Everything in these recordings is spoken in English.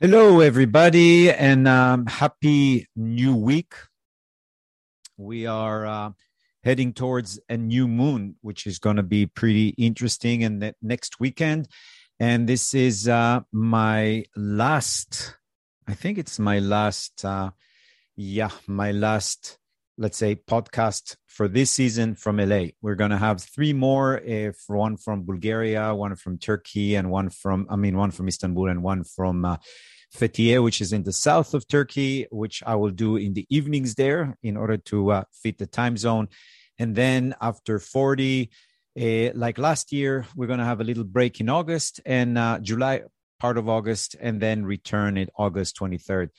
Hello, everybody, and um, happy new week. We are uh, heading towards a new moon, which is going to be pretty interesting in the next weekend. And this is uh, my last, I think it's my last, uh, yeah, my last, let's say, podcast for this season from LA. We're going to have three more, if one from Bulgaria, one from Turkey, and one from, I mean, one from Istanbul and one from uh, Fethiye, which is in the south of Turkey, which I will do in the evenings there in order to uh, fit the time zone. And then after 40, uh, like last year, we're going to have a little break in August and uh, July, part of August, and then return in August 23rd.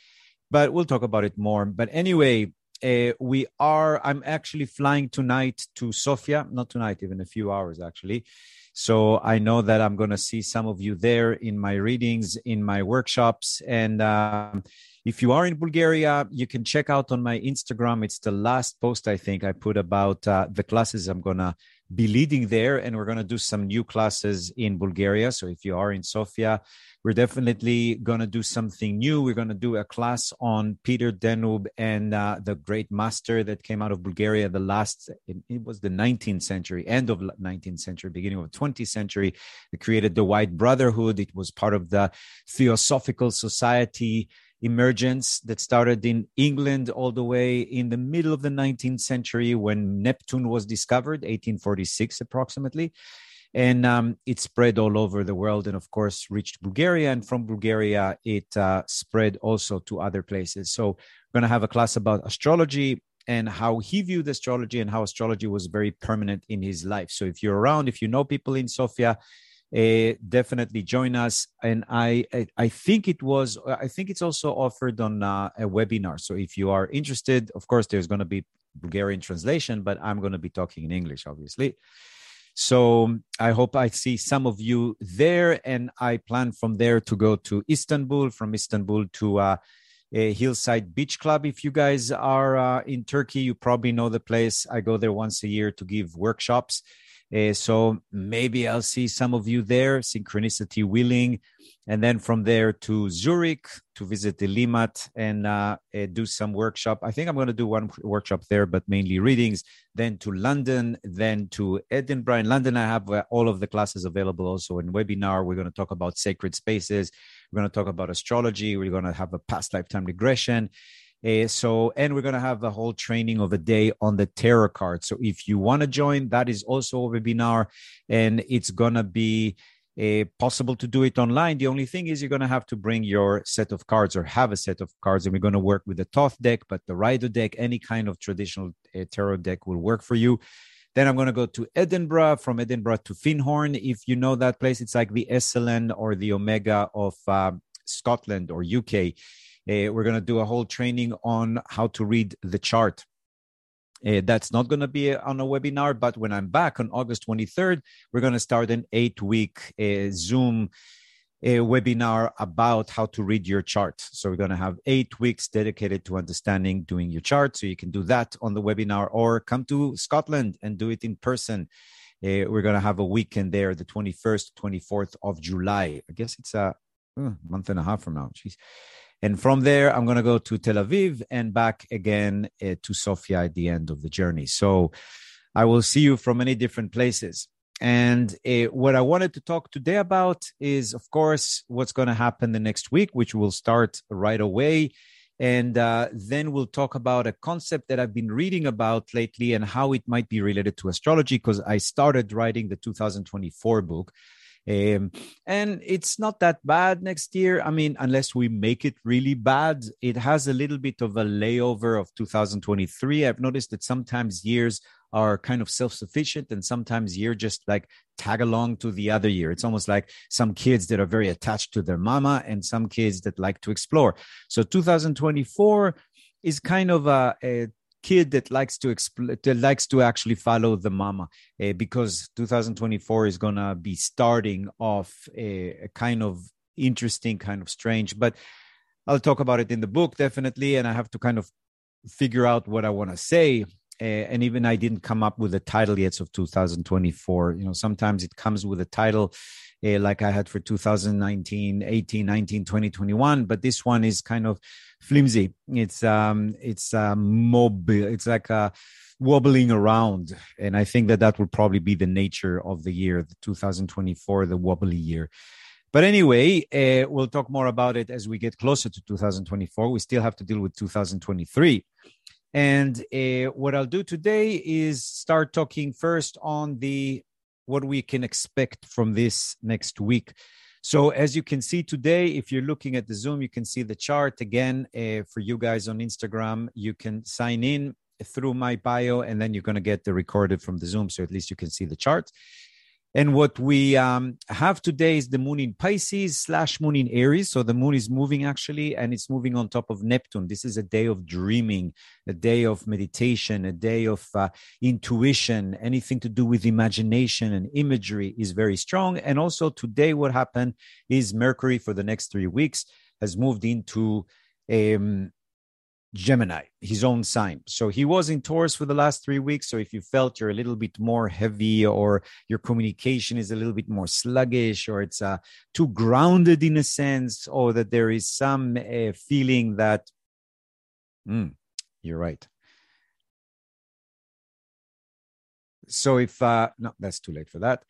But we'll talk about it more. But anyway, uh, we are, I'm actually flying tonight to Sofia, not tonight, even a few hours actually. So I know that I'm going to see some of you there in my readings, in my workshops. And um, if you are in Bulgaria, you can check out on my Instagram. It's the last post I think I put about uh, the classes I'm going to be leading there. And we're going to do some new classes in Bulgaria. So if you are in Sofia, we're definitely going to do something new. We're going to do a class on Peter Deunov and uh, the great master that came out of Bulgaria, the last, it, was the 19th century, end of 19th century, beginning of 20th century. It created the White Brotherhood. It was part of the Theosophical Society emergence that started in England all the way in the middle of the 19th century when Neptune was discovered, 1846 approximately. And um, it spread all over the world and, of course, reached Bulgaria. And from Bulgaria, it uh, spread also to other places. So, we're going to have a class about astrology and how he viewed astrology and how astrology was very permanent in his life. So, if you're around, if you know people in Sofia, uh, definitely join us. And I, I, I, think it was, I think it's also offered on uh, a webinar. So if you are interested, of course, there's going to be Bulgarian translation, but I'm going to be talking in English, obviously. So I hope I see some of you there, and I plan from there to go to Istanbul, from Istanbul to uh, a Hillside Beach Club. If you guys are uh, in Turkey, you probably know the place. I go there once a year to give workshops. Uh, so maybe I'll see some of you there, synchronicity willing. And then from there to Zurich to visit the Limmat and uh, uh, do some workshop. I think I'm going to do one workshop there, but mainly readings. Then to London, then to Edinburgh. In London, I have uh, all of the classes available also in webinar. We're going to talk about sacred spaces. We're going to talk about astrology. We're going to have a past lifetime regression. Uh, so, and we're going to have the whole training of a day on the tarot card. So, if you want to join, that is also a webinar, and it's going to be uh, possible to do it online. The only thing is you're going to have to bring your set of cards or have a set of cards, and we're going to work with the Thoth deck, but the Rider deck, any kind of traditional uh, tarot deck will work for you. Then I'm going to go to Edinburgh, from Edinburgh to Findhorn. If you know that place, it's like the Esalen or the Omega of uh, Scotland or UK. Uh, we're going to do a whole training on how to read the chart. Uh, that's not going to be on a webinar, but when I'm back on August 23rd, we're going to start an eight week uh, Zoom a webinar about how to read your chart. So we're going to have eight weeks dedicated to understanding doing your chart. So you can do that on the webinar or come to Scotland and do it in person. Uh, we're going to have a weekend there, the 21st, 24th of July. I guess it's a uh, month and a half from now. Jeez. And from there, I'm going to go to Tel Aviv and back again uh, to Sofia at the end of the journey. So I will see you from many different places. And uh, what I wanted to talk today about is, of course, what's going to happen the next week, which will start right away. And uh, then we'll talk about a concept that I've been reading about lately and how it might be related to astrology, because I started writing the 2024 book. Um, and it's not that bad next year. I mean, unless we make it really bad, it has a little bit of a layover of 2023. I've noticed that sometimes years are kind of self-sufficient and sometimes year just like tag along to the other year it's almost like some kids that are very attached to their mama and some kids that like to explore so 2024 is kind of a, a kid that likes to expl- that likes to actually follow the mama uh, because 2024 is gonna be starting off a, a, kind of interesting, kind of strange. But I'll talk about it in the book definitely, and I have to kind of figure out what I want to say. Uh, and even I didn't come up with a title yet of 2024. You know, sometimes it comes with a title uh, like I had for 2019, 18, 19, 20, 21. But this one is kind of flimsy. It's um, it's um, mobile. It's like a wobbling around, and I think that that will probably be the nature of the year, the 2024, the wobbly year. But anyway, uh, we'll talk more about it as we get closer to 2024. We still have to deal with 2023. And uh, what I'll do today is start talking first on the what we can expect from this next week. So as you can see today, if you're looking at the Zoom, you can see the chart again. Uh, for you guys on Instagram, you can sign in through my bio, and then you're going to get the recorded from the Zoom, so at least you can see the chart. And what we um, have today is the moon in Pisces slash moon in Aries. So the moon is moving actually, and it's moving on top of Neptune. This is a day of dreaming, a day of meditation, a day of uh, intuition. Anything to do with imagination and imagery is very strong. And also today, what happened is Mercury for the next three weeks has moved into um, Gemini, his own sign. So he was in Taurus for the last three weeks. So if you felt you're a little bit more heavy or your communication is a little bit more sluggish or it's uh, too grounded in a sense, or that there is some uh, feeling that, mm, you're right. So if, uh, no, that's too late for that.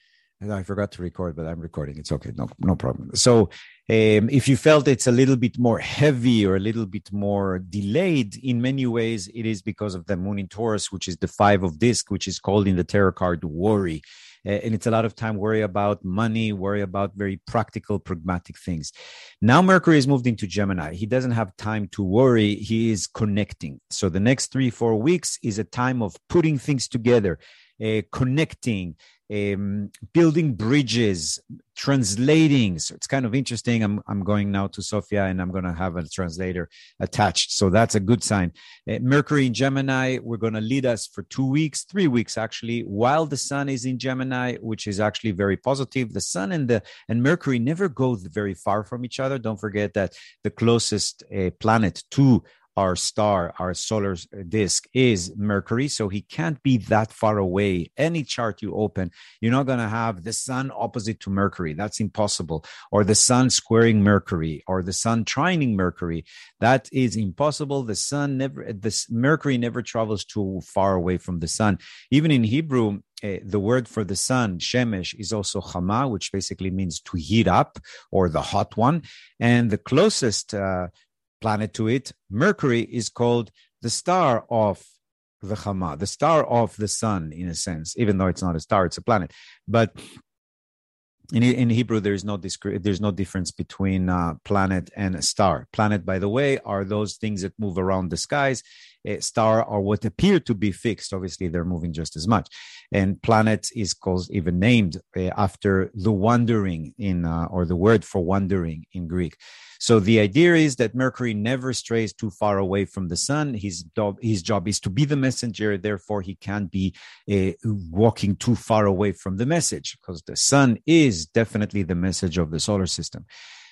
I forgot to record, but I'm recording. It's okay. No, no problem. So, um, if you felt it's a little bit more heavy or a little bit more delayed, in many ways, it is because of the moon in Taurus, which is the five of disc, which is called in the tarot card worry. Uh, and it's a lot of time worry about money, worry about very practical, pragmatic things. Now Mercury has moved into Gemini. He doesn't have time to worry. He is connecting. So the next three, four weeks is a time of putting things together, uh, connecting, um, building bridges, translating. So it's kind of interesting. I'm I'm going now to Sofia and I'm going to have a translator attached. So that's a good sign. Uh, Mercury in Gemini, we're going to lead us for two weeks, three weeks actually, while the Sun is in Gemini, which is actually very positive. The Sun and the and Mercury never go very far from each other. Don't forget that the closest uh, planet to our star, our solar disk is Mercury. So he can't be that far away. Any chart you open, you're not going to have the sun opposite to Mercury. That's impossible. Or the sun squaring Mercury or the sun trining Mercury. That is impossible. The sun never, this Mercury never travels too far away from the sun. Even in Hebrew, uh, the word for the sun, shemesh, is also chama, which basically means to heat up or the hot one. And the closest uh, planet to it. Mercury is called the star of the Chama, the star of the sun, in a sense, even though it's not a star, it's a planet. But in, in Hebrew, there is no discre- there's no difference between uh, planet and a star. Planet, by the way, are those things that move around the skies. A star are what appear to be fixed. Obviously, they're moving just as much. And planet is called even named uh, after the wandering in uh, or the word for wandering in Greek. So the idea is that Mercury never strays too far away from the sun. His job, his job is to be the messenger. Therefore, he can't be uh, walking too far away from the message because the sun is definitely the message of the solar system.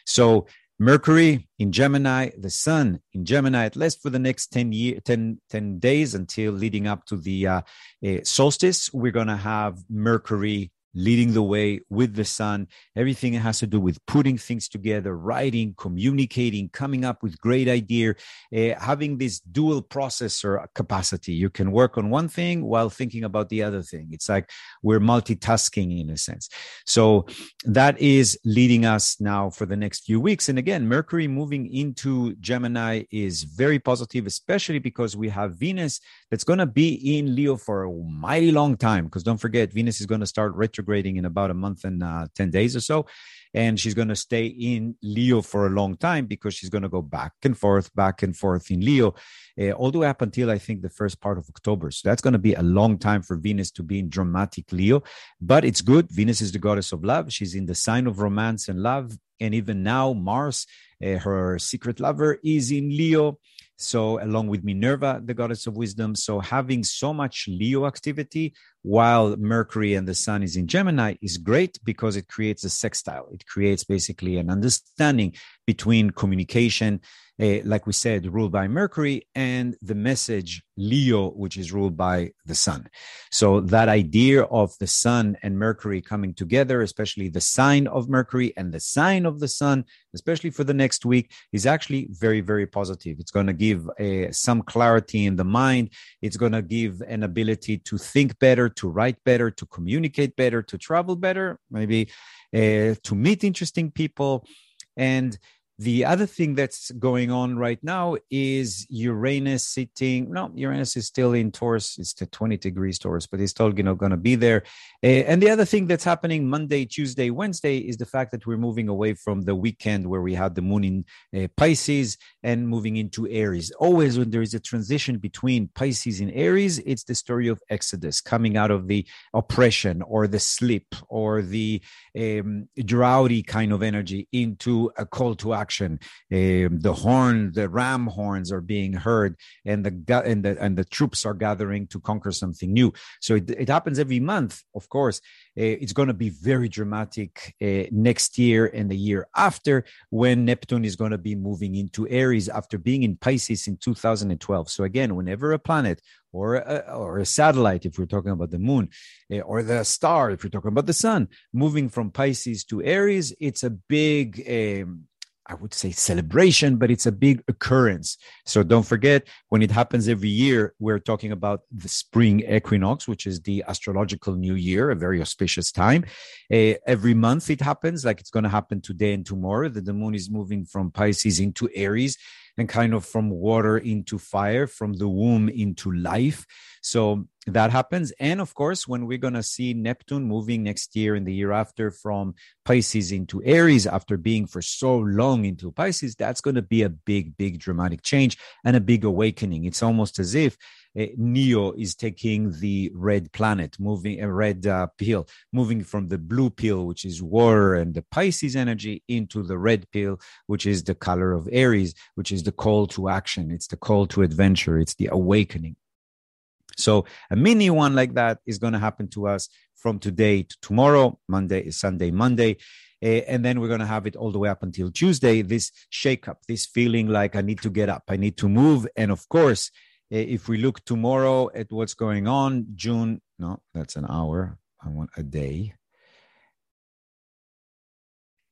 So Mercury in Gemini, the Sun in Gemini, at least for the next 10, year, 10, 10 days until leading up to the uh, uh, solstice, we're going to have Mercury leading the way with the sun. Everything has to do with putting things together, writing, communicating, coming up with great idea, uh, having this dual processor capacity. You can work on one thing while thinking about the other thing. It's like we're multitasking in a sense. So that is leading us now for the next few weeks. And again, Mercury moving into Gemini is very positive, especially because we have Venus that's going to be in Leo for a mighty long time. Because don't forget, Venus is going to start retrograding in about a month and uh, 10 days or so. And she's going to stay in Leo for a long time because she's going to go back and forth, back and forth in Leo, uh, all the way up until I think the first part of October. So that's going to be a long time for Venus to be in dramatic Leo. But it's good. Venus is the goddess of love. She's in the sign of romance and love. And even now, Mars, uh, her secret lover, is in Leo. So, along with Minerva, the goddess of wisdom. So, having so much Leo activity while Mercury and the Sun is in Gemini is great because it creates a sextile. It creates basically an understanding between communication uh, like we said, ruled by Mercury, and the message Leo, which is ruled by the Sun. So that idea of the Sun and Mercury coming together, especially the sign of Mercury and the sign of the Sun, especially for the next week, is actually very, very positive. It's going to give uh, some clarity in the mind. It's going to give an ability to think better, to write better, to communicate better, to travel better, maybe uh, to meet interesting people. And the other thing that's going on right now is Uranus sitting. No, Uranus is still in Taurus. It's the 20 degrees Taurus, but it's still you know going to be there. Uh, and the other thing that's happening Monday, Tuesday, Wednesday is the fact that we're moving away from the weekend where we had the moon in uh, Pisces and moving into Aries. Always when there is a transition between Pisces and Aries, it's the story of Exodus coming out of the oppression or the sleep or the um, droughty kind of energy into a call to action action. Um, the horn, the ram horns are being heard, and the and the and the troops are gathering to conquer something new. So it, it happens every month. Of course, uh, it's going to be very dramatic uh, next year and the year after when Neptune is going to be moving into Aries after being in Pisces in 2012. So again, whenever a planet or a, or a satellite, if we're talking about the moon, uh, or the star, if we're talking about the sun, moving from Pisces to Aries, it's a big um, I would say celebration, but it's a big occurrence. So don't forget when it happens every year, we're talking about the spring equinox, which is the astrological new year, a very auspicious time. Uh, every month it happens, like it's going to happen today and tomorrow, that the moon is moving from Pisces into Aries and kind of from water into fire, from the womb into life. So that happens. And of course, when we're going to see Neptune moving next year and the year after from Pisces into Aries after being for so long into Pisces, that's going to be a big, big dramatic change and a big awakening. It's almost as if uh, Neo is taking the red planet, moving a red uh, pill, moving from the blue pill, which is war and the Pisces energy, into the red pill, which is the color of Aries, which is the call to action. It's the call to adventure. It's the awakening. So a mini one like that is going to happen to us from today to tomorrow. Monday is Sunday, Monday. Uh, and then we're going to have it all the way up until Tuesday. This shake up, this feeling like I need to get up, I need to move. And of course, uh, if we look tomorrow at what's going on, June, no, that's an hour. I want a day.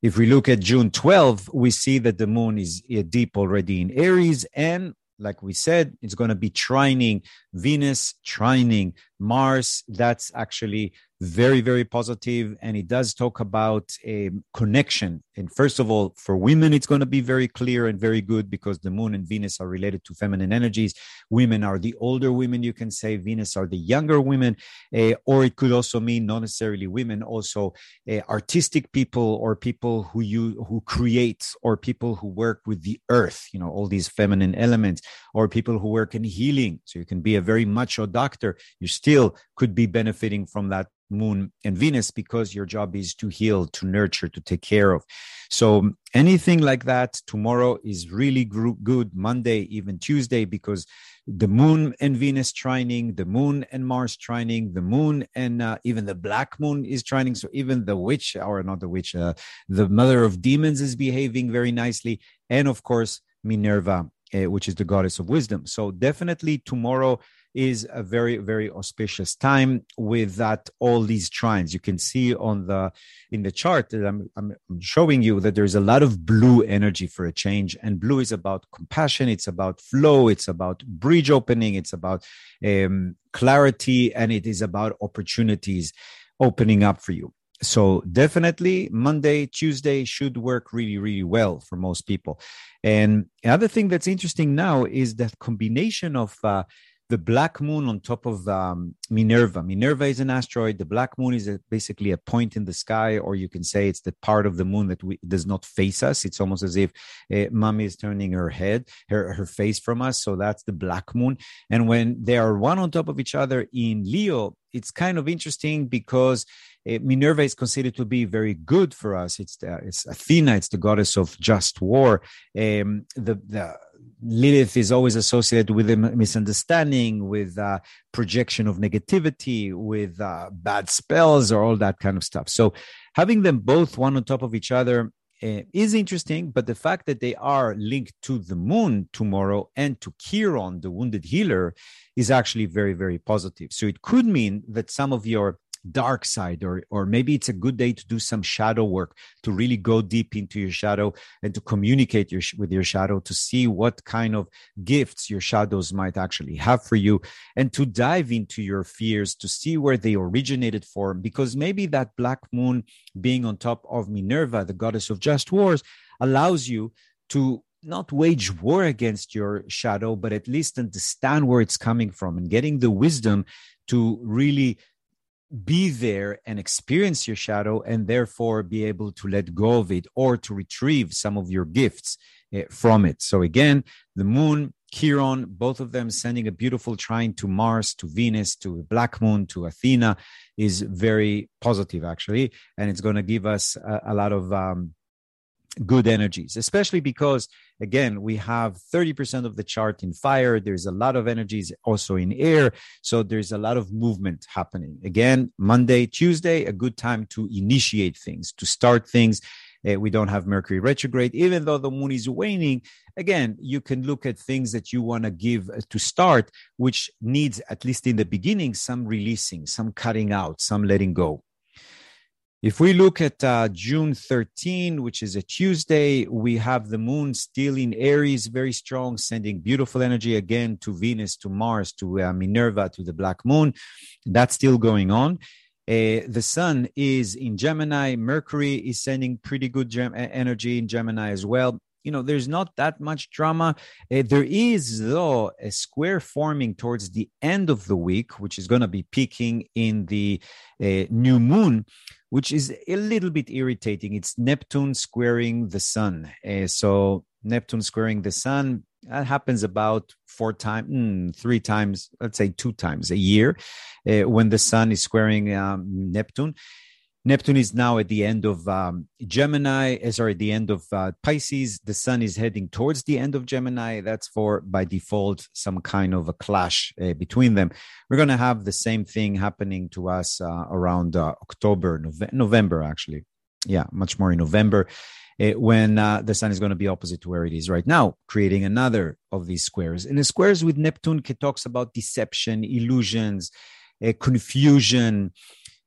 If we look at June 12th, we see that the moon is deep already in Aries and like we said, it's going to be trining Venus, trining Mars. That's actually very, very positive, And it does talk about a connection. And first of all, for women, it's going to be very clear and very good because the moon and Venus are related to feminine energies. Women are the older women, you can say. Venus are the younger women. Uh, or it could also mean not necessarily women, also uh, artistic people or people who you who create or people who work with the earth, you know, all these feminine elements, or people who work in healing. So you can be a very macho doctor. You still could be benefiting from that moon and venus because your job is to heal to nurture to take care of. So anything like that tomorrow is really good monday even tuesday because the moon and venus trining the moon and mars trining the moon and uh, even the black moon is trining. So even the witch or not the witch uh, the mother of demons is behaving very nicely. And of course minerva uh, which is the goddess of wisdom. So definitely tomorrow is a very very auspicious time with that all these trines you can see on the in the chart that I'm, I'm showing you that there's a lot of blue energy for a change. And blue is about compassion it's about flow it's about bridge opening it's about um, clarity and it is about opportunities opening up for you. So definitely monday tuesday should work really really well for most people. And another thing that's interesting now is that combination of uh, the black moon on top of um, Minerva. Minerva is an asteroid. The black moon is a, basically a point in the sky, or you can say it's the part of the moon that we, does not face us. It's almost as if uh, mommy is turning her head, her, her face from us. So that's the black moon. And when they are one on top of each other in Leo, it's kind of interesting because uh, Minerva is considered to be very good for us. It's the, it's Athena. It's the goddess of just war. Um, the the Lilith is always associated with a misunderstanding, with uh, projection of negativity, with uh, bad spells, or all that kind of stuff. So, having them both one on top of each other uh, is interesting, but the fact that they are linked to the moon tomorrow and to Chiron, the wounded healer, is actually very, very positive. So, it could mean that some of your dark side or or maybe it's a good day to do some shadow work to really go deep into your shadow and to communicate your, with your shadow to see what kind of gifts your shadows might actually have for you and to dive into your fears to see where they originated from because maybe that black moon being on top of Minerva the goddess of just wars allows you to not wage war against your shadow, but at least understand where it's coming from and getting the wisdom to really be there and experience your shadow and therefore be able to let go of it or to retrieve some of your gifts uh, from it. So again, the moon, Chiron, both of them sending a beautiful trine to Mars, to Venus, to Black Moon, to Athena is very positive actually. And it's going to give us a, a lot of um, good energies, especially because, again, we have 30% of the chart in fire. There's a lot of energies also in air. So there's a lot of movement happening. Again, Monday, Tuesday, a good time to initiate things, to start things. Uh, we don't have Mercury retrograde, even though the moon is waning. Again, you can look at things that you want to give uh, to start, which needs, at least in the beginning, some releasing, some cutting out, some letting go. If we look at uh, June 13, which is a Tuesday, we have the moon still in Aries, very strong, sending beautiful energy again to Venus, to Mars, to uh, Minerva, to the Black Moon. That's still going on. Uh, the sun is in Gemini. Mercury is sending pretty good gem- energy in Gemini as well you know there's not that much drama uh, there is though a square forming towards the end of the week which is going to be peaking in the uh, new moon which is a little bit irritating. It's neptune squaring the sun. Uh, so neptune squaring the sun that happens about four times mm, three times let's say two times a year uh, when the sun is squaring um, neptune Neptune is now at the end of um, Gemini, uh, sorry, the end of uh, Pisces. The sun is heading towards the end of Gemini. That's for, by default, some kind of a clash uh, between them. We're going to have the same thing happening to us uh, around uh, October, Nove- November, actually. Yeah, much more in November. Uh, when the sun is going to be opposite to where it is right now, creating another of these squares. And the squares with Neptune talks about deception, illusions, confusion,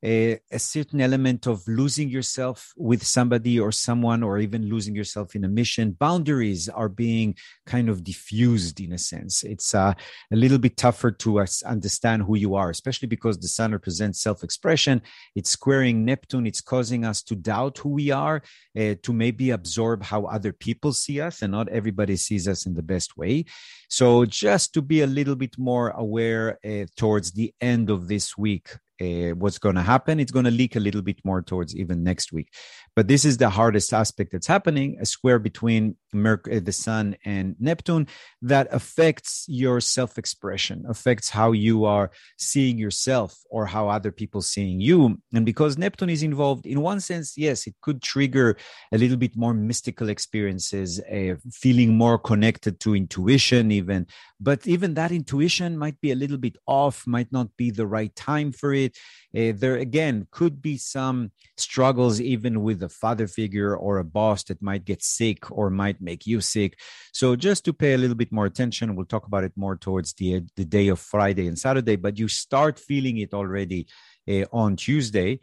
a, a, certain element of losing yourself with somebody or someone, or even losing yourself in a mission. Boundaries are being kind of diffused in a sense. It's uh, a little bit tougher to uh, understand who you are, especially because the sun represents self expression. It's squaring Neptune, it's causing us to doubt who we are, uh, to maybe absorb how other people see us, and not everybody sees us in the best way. So, just to be a little bit more aware uh, towards the end of this week uh, what's going to happen. It's going to leak a little bit more towards even next week. But this is the hardest aspect that's happening a square between Mercury, uh, the Sun, and Neptune that affects your self expression, affects how you are seeing yourself or how other people seeing you. And because Neptune is involved, in one sense, yes, it could trigger a little bit more mystical experiences, uh, feeling more connected to intuition, even. But even that intuition might be a little bit off, might not be the right time for it. Uh, there again could be some struggles even with a father figure or a boss that might get sick or might make you sick. So just to pay a little bit more attention, we'll talk about it more towards the the day of Friday and Saturday. But you start feeling it already uh, on Tuesday.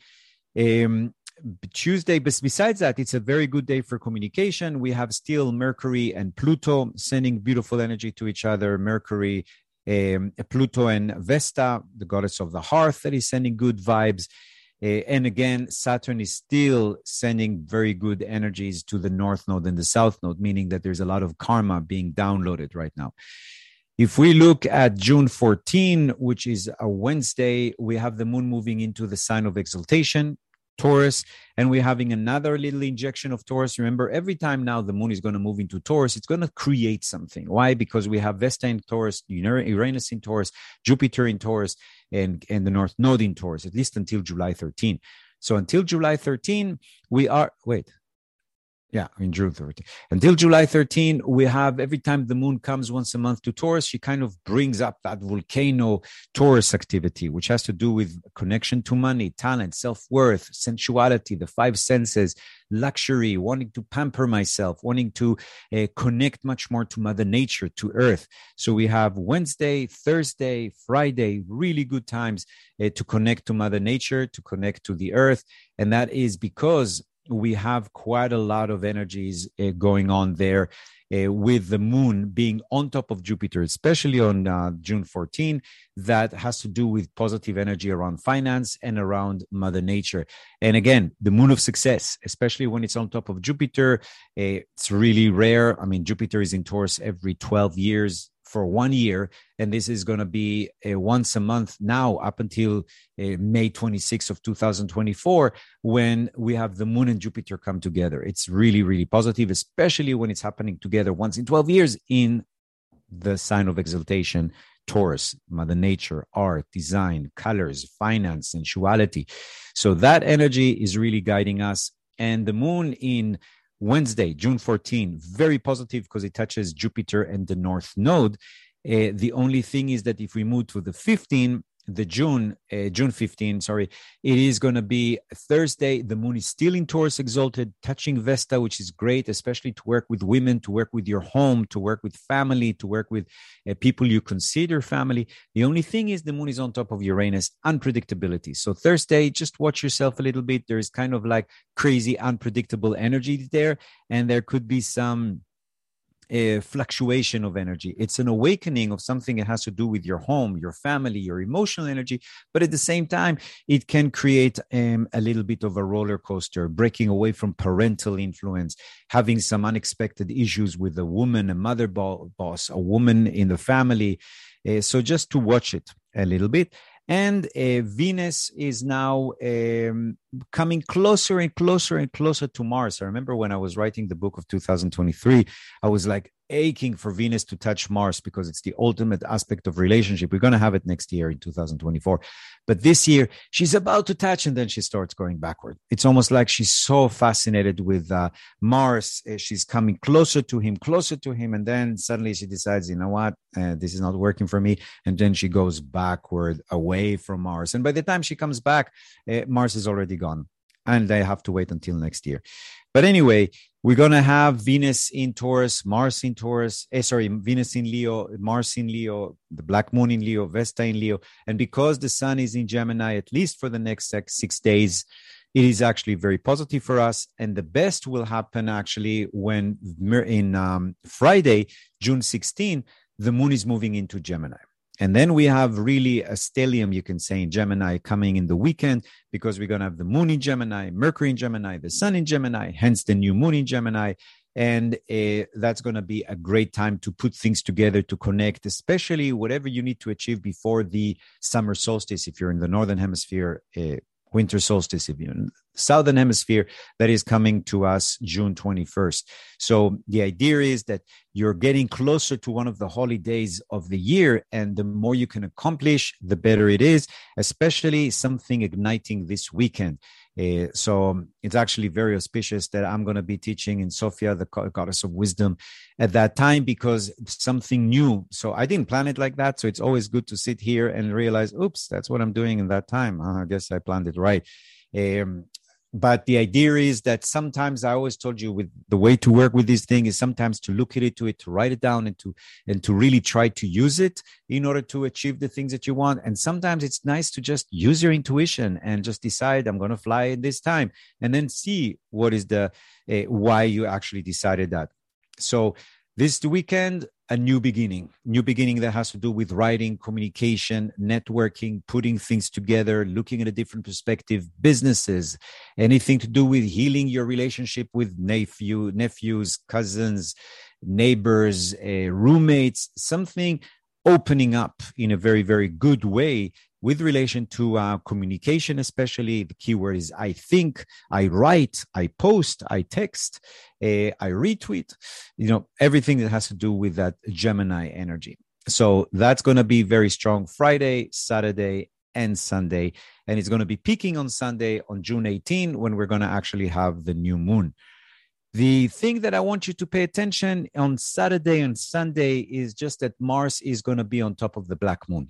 Um, Tuesday, but besides that, it's a very good day for communication. We have still Mercury and Pluto sending beautiful energy to each other. Mercury um, Pluto and Vesta, the goddess of the hearth, that is sending good vibes. Uh, and again, Saturn is still sending very good energies to the North Node and the South Node, meaning that there's a lot of karma being downloaded right now. If we look at June 14, which is a Wednesday, we have the moon moving into the sign of exaltation. Taurus, and we're having another little injection of Taurus. Remember, every time now the moon is going to move into Taurus, it's going to create something. Why? Because we have Vesta in Taurus, Uranus in Taurus, Jupiter in Taurus, and, and the North Node in Taurus, at least until July 13. So until July 13, we are, wait, Yeah, in June 13. Until July 13, we have every time the moon comes once a month to Taurus, she kind of brings up that volcano Taurus activity, which has to do with connection to money, talent, self worth, sensuality, the five senses, luxury, wanting to pamper myself, wanting to uh, connect much more to Mother Nature, to Earth. So we have Wednesday, Thursday, Friday, really good times uh, to connect to Mother Nature, to connect to the Earth. And that is because we have quite a lot of energies uh, going on there uh, with the moon being on top of Jupiter, especially on uh, June 14. That has to do with positive energy around finance and around Mother Nature. And again, the moon of success, especially when it's on top of Jupiter, uh, it's really rare. I mean, Jupiter is in Taurus every 12 years for one year. And this is going to be a once a month now up until uh, May 26th of 2024 when we have the moon and Jupiter come together. It's really, really positive, especially when it's happening together once in 12 years in the sign of exaltation. Taurus, Mother Nature, art, design, colors, finance, sensuality. So that energy is really guiding us. And the moon in Wednesday, June 14, very positive because it touches Jupiter and the North Node. Uh, the only thing is that if we move to the 15, the June, uh, June 15, sorry, it is going to be Thursday. The moon is still in Taurus exalted, touching Vesta, which is great, especially to work with women, to work with your home, to work with family, to work with uh, people you consider family. The only thing is the moon is on top of Uranus, unpredictability. So Thursday, just watch yourself a little bit. There's kind of like crazy, unpredictable energy there, and there could be some a fluctuation of energy. It's an awakening of something that has to do with your home, your family, your emotional energy. But at the same time, it can create um, a little bit of a roller coaster, breaking away from parental influence, having some unexpected issues with a woman, a mother boss, a woman in the family. Uh, so just to watch it a little bit. And uh, Venus is now um, coming closer and closer and closer to Mars. I remember when I was writing the book of 2023, I was like, aching for Venus to touch Mars because it's the ultimate aspect of relationship. We're going to have it next year in 2024. But this year, she's about to touch and then she starts going backward. It's almost like she's so fascinated with uh, Mars. Uh, she's coming closer to him, closer to him. And then suddenly she decides, you know what? Uh, this is not working for me. And then she goes backward away from Mars. And by the time she comes back, uh, Mars is already gone and they have to wait until next year. But anyway, we're going to have Venus in Taurus, Mars in Taurus, eh, sorry, Venus in Leo, Mars in Leo, the Black Moon in Leo, Vesta in Leo. And because the Sun is in Gemini, at least for the next six, days, it is actually very positive for us. And the best will happen actually when in um, Friday, June 16, the moon is moving into Gemini. And then we have really a stellium, you can say, in Gemini coming in the weekend because we're going to have the moon in Gemini, Mercury in Gemini, the sun in Gemini, hence the new moon in Gemini. And uh, that's going to be a great time to put things together, to connect, especially whatever you need to achieve before the summer solstice. If you're in the Northern Hemisphere, uh, winter solstice, if you're southern hemisphere, that is coming to us June 21st. So the idea is that you're getting closer to one of the holidays of the year, and the more you can accomplish, the better it is, especially something igniting this weekend. Uh, so it's actually very auspicious that I'm going to be teaching in Sofia, the goddess of wisdom, at that time because something new. So I didn't plan it like that. So it's always good to sit here and realize, oops, that's what I'm doing in that time. Uh, I guess I planned it right. Um, but the idea is that sometimes i always told you with the way to work with this thing is sometimes to look at it to it to write it down and to and to really try to use it in order to achieve the things that you want. And sometimes it's nice to just use your intuition and just decide i'm going to fly this time and then see what is the uh, why you actually decided that. So this weekend a new beginning, new beginning that has to do with writing, communication, networking, putting things together, looking at a different perspective, businesses, anything to do with healing your relationship with nephew, nephews, cousins, neighbors, uh, roommates, something opening up in a very, very good way with relation to uh, communication, especially the keyword is I think, I write, I post, I text, uh, I retweet, you know, everything that has to do with that Gemini energy. So that's going to be very strong Friday, Saturday, and Sunday. And it's going to be peaking on Sunday on June 18 when we're going to actually have the new moon. The thing that I want you to pay attention on Saturday and Sunday is just that Mars is going to be on top of the black moon.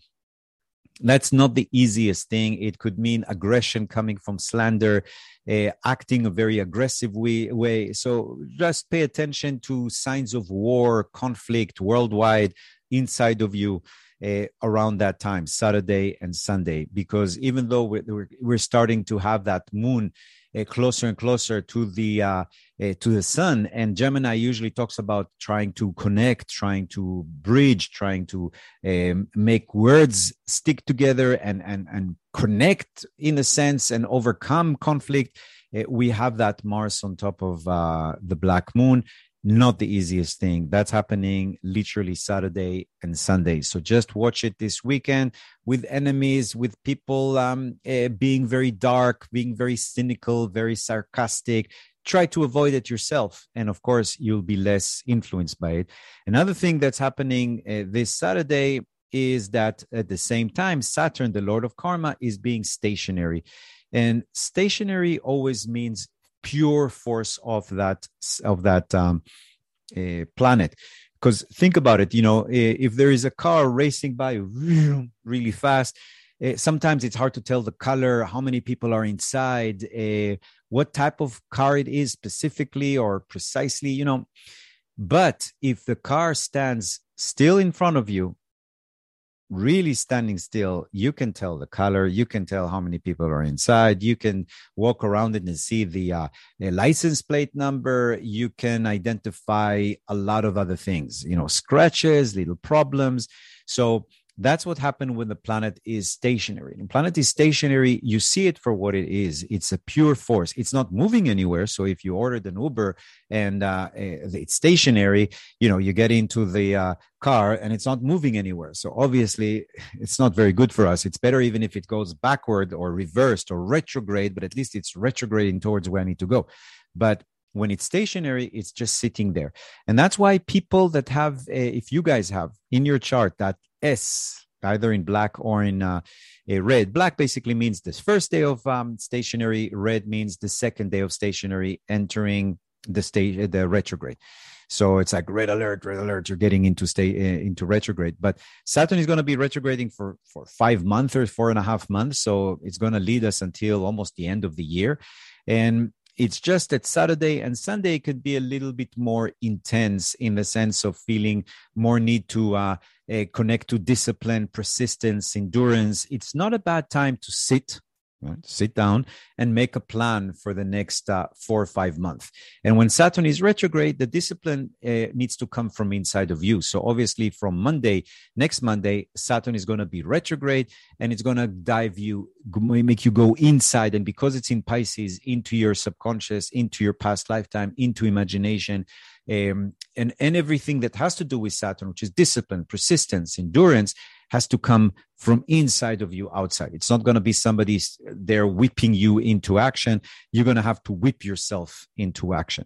That's not the easiest thing. It could mean aggression coming from slander, uh, acting a very aggressive way, way. So just pay attention to signs of war, conflict worldwide inside of you uh, around that time, Saturday and Sunday, because even though we're, we're starting to have that moon uh, closer and closer to the uh, uh, to the sun, and Gemini usually talks about trying to connect, trying to bridge, trying to um, make words stick together and and and connect in a sense and overcome conflict. Uh, we have that Mars on top of uh, the black moon not the easiest thing. That's happening literally Saturday and Sunday. So just watch it this weekend with enemies, with people um, uh, being very dark, being very cynical, very sarcastic. Try to avoid it yourself. And of course, you'll be less influenced by it. Another thing that's happening uh, this Saturday is that at the same time, Saturn, the Lord of Karma, is being stationary. And stationary always means pure force of that of that um, uh, planet. Because think about it you know if there is a car racing by really fast uh, sometimes it's hard to tell the color how many people are inside uh, what type of car it is specifically or precisely you know. But if the car stands still in front of you really standing still, you can tell the color, you can tell how many people are inside, you can walk around it and see the, uh, the license plate number, you can identify a lot of other things, you know, scratches, little problems. So that's what happened when the planet is stationary. When planet is stationary, you see it for what it is. It's a pure force. It's not moving anywhere. So if you ordered an Uber and uh, eh, it's stationary, you know, you get into the uh, car and it's not moving anywhere. So obviously, it's not very good for us. It's better even if it goes backward or reversed or retrograde, but at least it's retrograding towards where I need to go. But when it's stationary it's just sitting there and that's why people that have a, if you guys have in your chart that S, either in black or in uh, a red. Black basically means this first day of um, stationary. Red means the second day of stationary, entering the state the retrograde. So it's like red alert, red alert. You're getting into stay uh, into retrograde. But Saturn is going to be retrograding for for five months or four and a half months. So it's going to lead us until almost the end of the year. And it's just that Saturday and Sunday could be a little bit more intense in the sense of feeling more need to uh, uh, connect to discipline, persistence, endurance. It's not a bad time to sit Right? Sit down and make a plan for the next uh, four or five months. And when Saturn is retrograde, the discipline uh, needs to come from inside of you. So obviously, from Monday, next Monday, Saturn is going to be retrograde, and it's going to dive you, make you go inside. And because it's in Pisces, into your subconscious, into your past lifetime, into imagination, um, and and everything that has to do with Saturn, which is discipline, persistence, endurance has to come from inside of you outside. It's not going to be somebody there whipping you into action. You're going to have to whip yourself into action.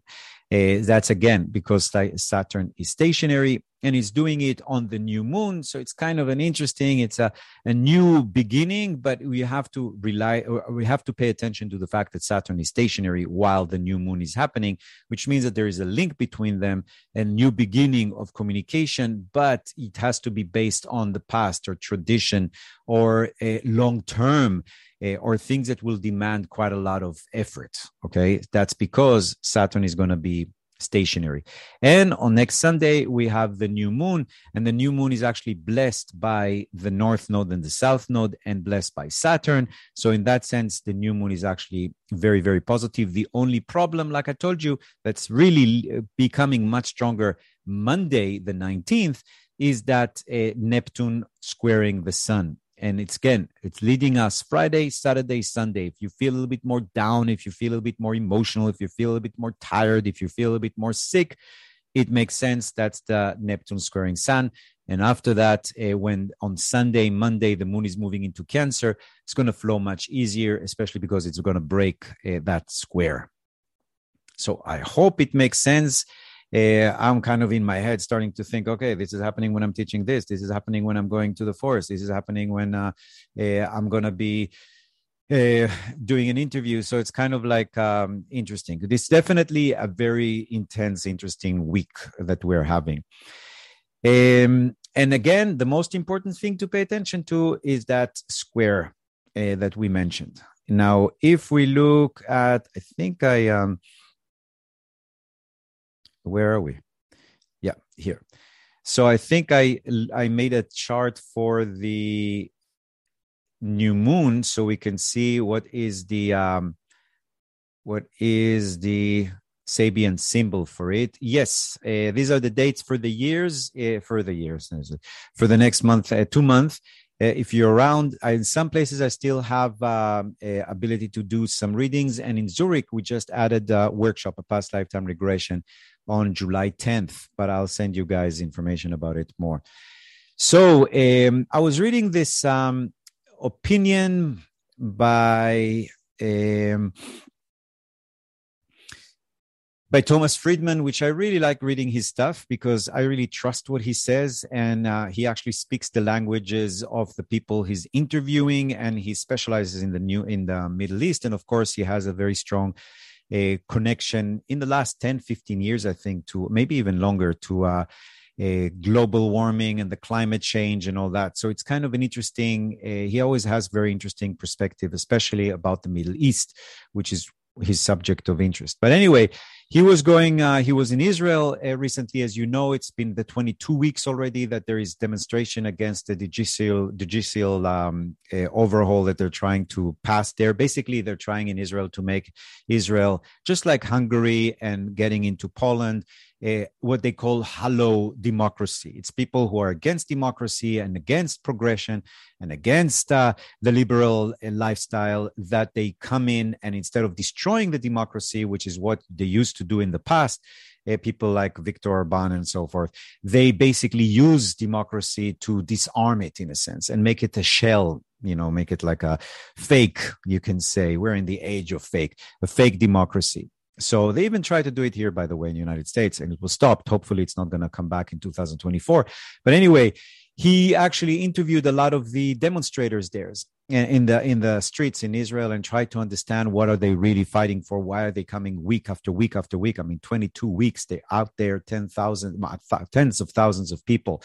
Uh, that's again because Saturn is stationary and is doing it on the new moon. So it's kind of an interesting, it's a, a new beginning, but we have to rely, we have to pay attention to the fact that Saturn is stationary while the new moon is happening, which means that there is a link between them, a new beginning of communication, but it has to be based on the past or tradition or a long term uh, or things that will demand quite a lot of effort. Okay. That's because Saturn is going to be stationary. And on next Sunday, we have the new moon, and the new moon is actually blessed by the north node and the south node and blessed by Saturn. So, in that sense, the new moon is actually very, very positive. The only problem, like I told you, that's really uh, becoming much stronger Monday, the 19th, is that uh, Neptune squaring the sun and it's again it's leading us friday saturday sunday. If you feel a little bit more down if you feel a little bit more emotional if you feel a little bit more tired if you feel a little bit more sick it makes sense. That's the neptune squaring sun. And after that uh, when on sunday monday the moon is moving into cancer it's going to flow much easier especially because it's going to break uh, that square. So i hope it makes sense uh, I'm kind of in my head starting to think, okay, this is happening when I'm teaching this. This is happening when I'm going to the forest. This is happening when uh, uh, I'm going to be uh, doing an interview. So it's kind of like um, interesting. It's definitely a very intense, interesting week that we're having. Um, and again, the most important thing to pay attention to is that square uh, that we mentioned. Now, if we look at, I think I um, where are we? Yeah, here. So I think I I made a chart for the new moon so we can see what is the um what is the Sabian symbol for it. Yes, uh, these are the dates for the years, uh, for the years, for the next month, uh, two months. Uh, if you're around, in some places I still have um, ability to do some readings, and in Zurich we just added a workshop, a past lifetime regression, on July 10th. But I'll send you guys information about it more. So um, I was reading this um, opinion by um, by Thomas Friedman, which I really like reading his stuff because I really trust what he says, and uh, he actually speaks the languages of the people he's interviewing, and he specializes in the new in the Middle East, and of course he has a very strong a uh, connection in the last 10 15 years i think to maybe even longer to uh, uh, global warming and the climate change and all that. So it's kind of an interesting. Uh, he always has very interesting perspective, especially about the Middle East, which is his subject of interest. But anyway, he was going. Uh, he was in Israel uh, recently, as you know. It's been the 22 weeks already that there is demonstration against the judicial judicial um, uh, overhaul that they're trying to pass there. Basically, they're trying in Israel to make Israel just like Hungary and getting into Poland uh, what they call hollow democracy. It's people who are against democracy and against progression and against uh, the liberal uh, lifestyle that they come in and instead of destroying the democracy, which is what they used to do in the past, uh, people like Viktor Orban and so forth, they basically use democracy to disarm it in a sense and make it a shell you know make it like a fake you can say we're in the age of fake a fake democracy so they even tried to do it here, by the way, in the United States, and it was stopped. Hopefully, it's not going to come back in 2024. But anyway, he actually interviewed a lot of the demonstrators there in the in the streets in Israel and tried to understand what are they really fighting for? Why are they coming week after week after week? I mean, 22 weeks they're out there, 10,000, tens of thousands of people.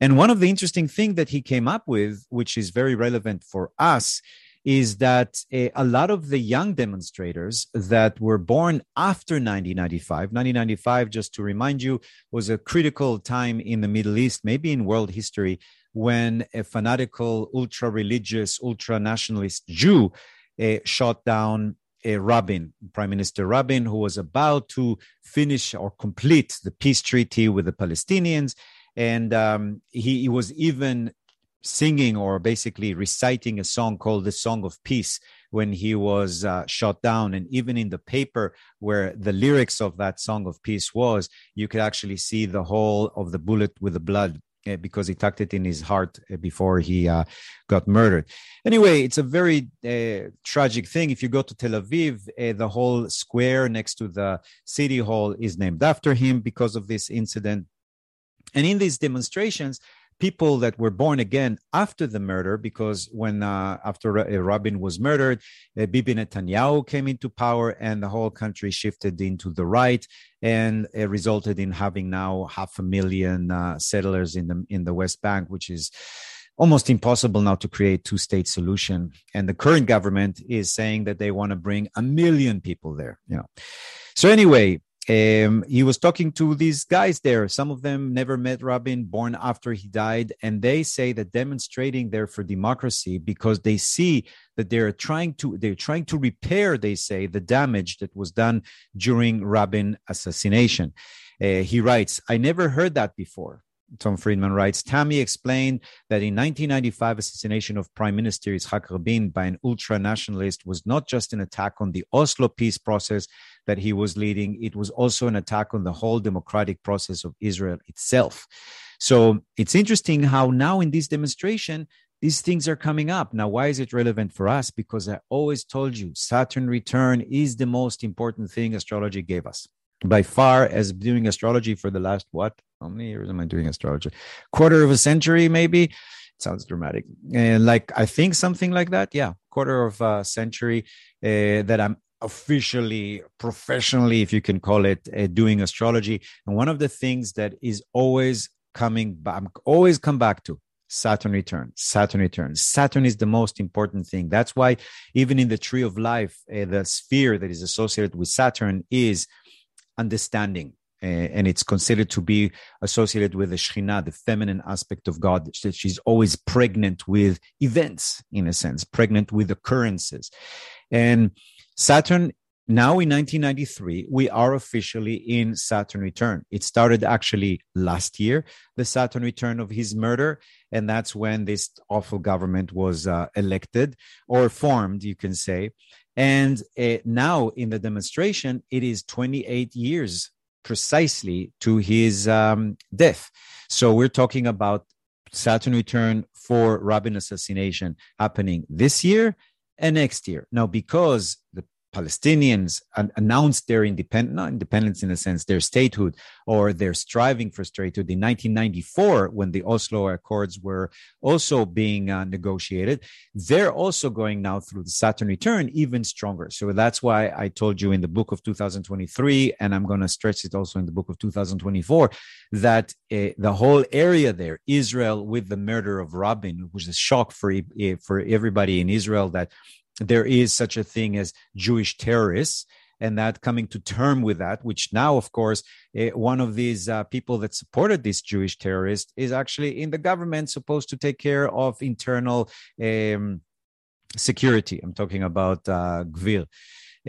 And one of the interesting things that he came up with, which is very relevant for us, is that a, a, lot of the young demonstrators that were born after 1995, 1995, just to remind you, was a critical time in the Middle East, maybe in world history, when a fanatical, ultra religious, ultra nationalist Jew uh, shot down uh, Rabin, Prime Minister Rabin, who was about to finish or complete the peace treaty with the Palestinians. And um, he, he was even singing or basically reciting a song called the Song of Peace when he was uh, shot down. And even in the paper where the lyrics of that Song of Peace was, you could actually see the hole of the bullet with the blood. Uh, because he tucked it in his heart uh, before he uh, got murdered. Anyway, it's a very uh, tragic thing. If you go to Tel Aviv, the whole square next to the city hall is named after him because of this incident. And in these demonstrations, people that were born again after the murder, because when uh, after uh, Rabin was murdered, uh, Bibi Netanyahu came into power and the whole country shifted into the right, and it resulted in having now half a million uh, settlers in the in the West Bank, which is almost impossible now to create two-state solution. And the current government is saying that they want to bring a million people there. You know, so anyway um, he was talking to these guys there. Some of them never met Rabin, born after he died, and they say that demonstrating there for democracy because they see that they're trying to they're trying to repair. They say the damage that was done during Rabin assassination. Uh, he writes, "I never heard that before." Tom Friedman writes, Tammy explained that in 1995 assassination of Prime Minister Yitzhak Rabin by an ultra-nationalist was not just an attack on the Oslo peace process that he was leading, it was also an attack on the whole democratic process of Israel itself. So it's interesting how now in this demonstration, these things are coming up. Now, why is it relevant for us? Because I always told you Saturn return is the most important thing astrology gave us by far as doing astrology for the last what how many years am i doing astrology quarter of a century maybe sounds dramatic. And like I think something like that. Yeah, quarter of a century uh, that I'm officially, professionally, if you can call it, uh, doing astrology. And one of the things that is always coming I'm always come back to Saturn return, Saturn return. Saturn is the most important thing. That's why even in the tree of life, uh, the sphere that is associated with Saturn is understanding. Uh, and it's considered to be associated with the Shekhinah, the feminine aspect of God. She's always pregnant with events, in a sense, pregnant with occurrences. And Saturn now in 1993 we are officially in saturn return it started actually last year the saturn return of his murder and that's when this awful government was uh, elected or formed you can say and uh, now in the demonstration it is 28 years precisely to his um, death so we're talking about saturn return for rabin assassination happening this year and next year. Now, because the Palestinians announced their independence, not independence in a sense, their statehood or their striving for statehood in 1994 when the Oslo Accords were also being uh, negotiated. They're also going now through the Saturn return even stronger. So that's why I told you in the book of 2023, and I'm going to stretch it also in the book of 2024, that uh, the whole area there, Israel with the murder of Rabin, was a shock for, uh, for everybody in Israel that there is such a thing as Jewish terrorists and that coming to term with that, which now, of course, uh, one of these uh, people that supported this Jewish terrorist is actually in the government supposed to take care of internal um, security. I'm talking about uh, Gvir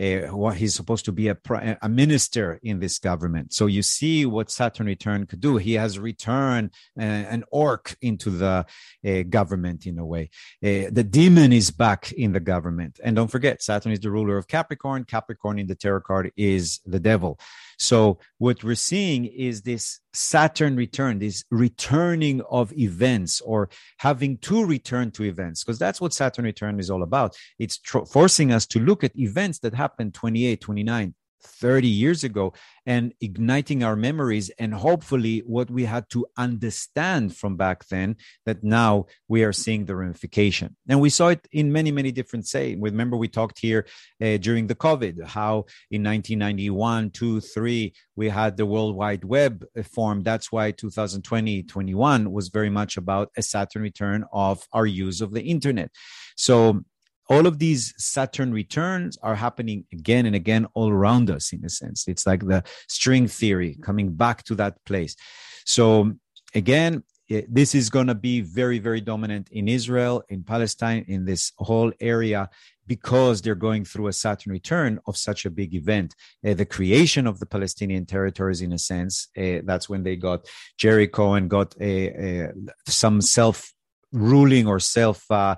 uh, he's supposed to be a, a minister in this government. So you see what Saturn return could do. He has returned uh, an orc into the uh, government in a way. Uh, the demon is back in the government. And don't forget, Saturn is the ruler of Capricorn. Capricorn in the tarot card is the devil. So what we're seeing is this Saturn return, this returning of events or having to return to events, because that's what Saturn return is all about. It's tr- forcing us to look at events that happened 28, 29, 30 years ago and igniting our memories. And hopefully what we had to understand from back then that now we are seeing the ramification. And we saw it in many many different say. Remember we talked here uh, during the covid how in 1991 2 3 we had the world wide web formed. That's why 2020 21 was very much about a saturn return of our use of the internet. So all of these Saturn returns are happening again and again all around us, in a sense. It's like the string theory coming back to that place. So, again, this is going to be very, very dominant in Israel, in Palestine, in this whole area, because they're going through a Saturn return of such a big event. Uh, the creation of the Palestinian territories, in a sense, uh, that's when they got Jericho and got a, a some self ruling or self. Uh,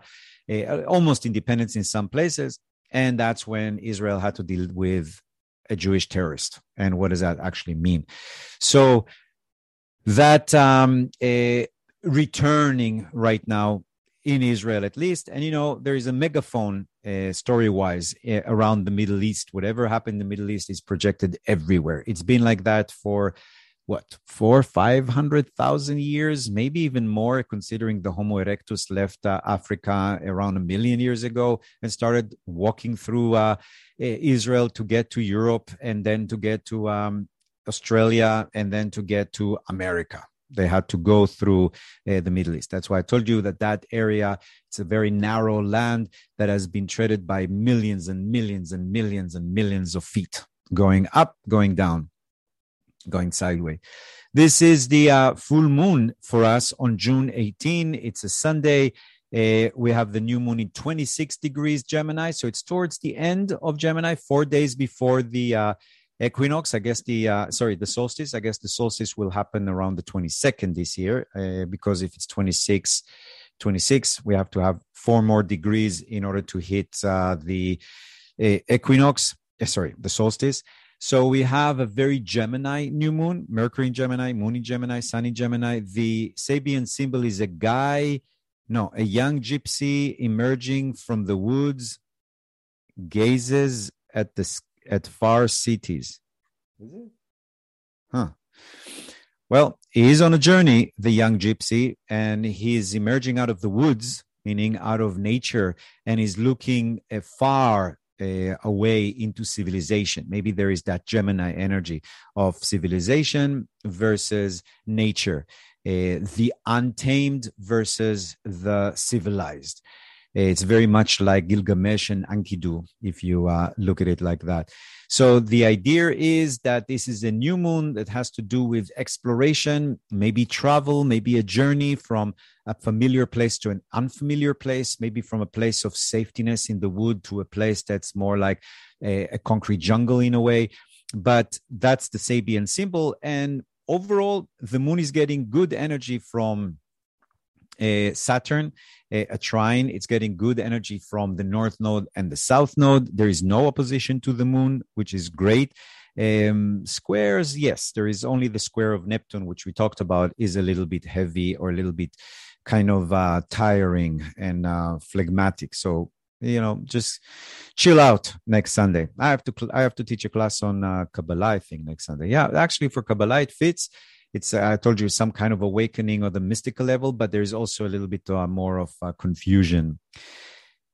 uh, almost independence in some places. And that's when Israel had to deal with a Jewish terrorist. And what does that actually mean? So that um, uh, returning right now in Israel, at least, and you know, there is a megaphone uh, story wise uh, around the Middle East. Whatever happened in the Middle East is projected everywhere. It's been like that for what four five hundred thousand years maybe even more considering the homo erectus left uh, africa around a million years ago and started walking through uh, israel to get to europe and then to get to um, australia and then to get to america. They had to go through uh, the middle east. That's why i told you that that area it's a very narrow land that has been treaded by millions and millions and millions and millions of feet going up going down going sideways. This is the uh, full moon for us on June 18. It's a Sunday. Uh, we have the new moon in 26 degrees Gemini. So it's towards the end of Gemini, four days before the uh, equinox. I guess the, uh, sorry, the solstice. I guess the solstice will happen around the 22nd this year uh, because if it's 26, 26, we have to have four more degrees in order to hit uh, the equinox. sorry, the solstice. So we have a very Gemini new moon, Mercury in Gemini, Moon in Gemini, Sun in Gemini. The Sabian symbol is a guy, no, a young gypsy emerging from the woods, gazes at the at far cities. Is it? Huh. Well, he is on a journey, the young gypsy, and he's emerging out of the woods, meaning out of nature, and he's looking uh, far uh, away into civilization. Maybe there is that Gemini energy of civilization versus nature, uh, the untamed versus the civilized. It's very much like Gilgamesh and Enkidu, if you uh, look at it like that. So the idea is that this is a new moon that has to do with exploration, maybe travel, maybe a journey from a familiar place to an unfamiliar place, maybe from a place of safetiness in the wood to a place that's more like a, a concrete jungle in a way. But that's the Sabian symbol. And overall, the moon is getting good energy from uh, Saturn, uh, a trine. It's getting good energy from the north node and the south node. There is no opposition to the moon, which is great. Um, squares, yes, there is only the square of Neptune, which we talked about, is a little bit heavy or a little bit kind of uh, tiring and uh, phlegmatic. So you know, just chill out next Sunday. I have to I have to teach a class on uh, Kabbalah. I think next Sunday. Yeah, actually for Kabbalah it fits it's uh, I told you some kind of awakening on the mystical level, but there's also a little bit uh, more of uh, confusion.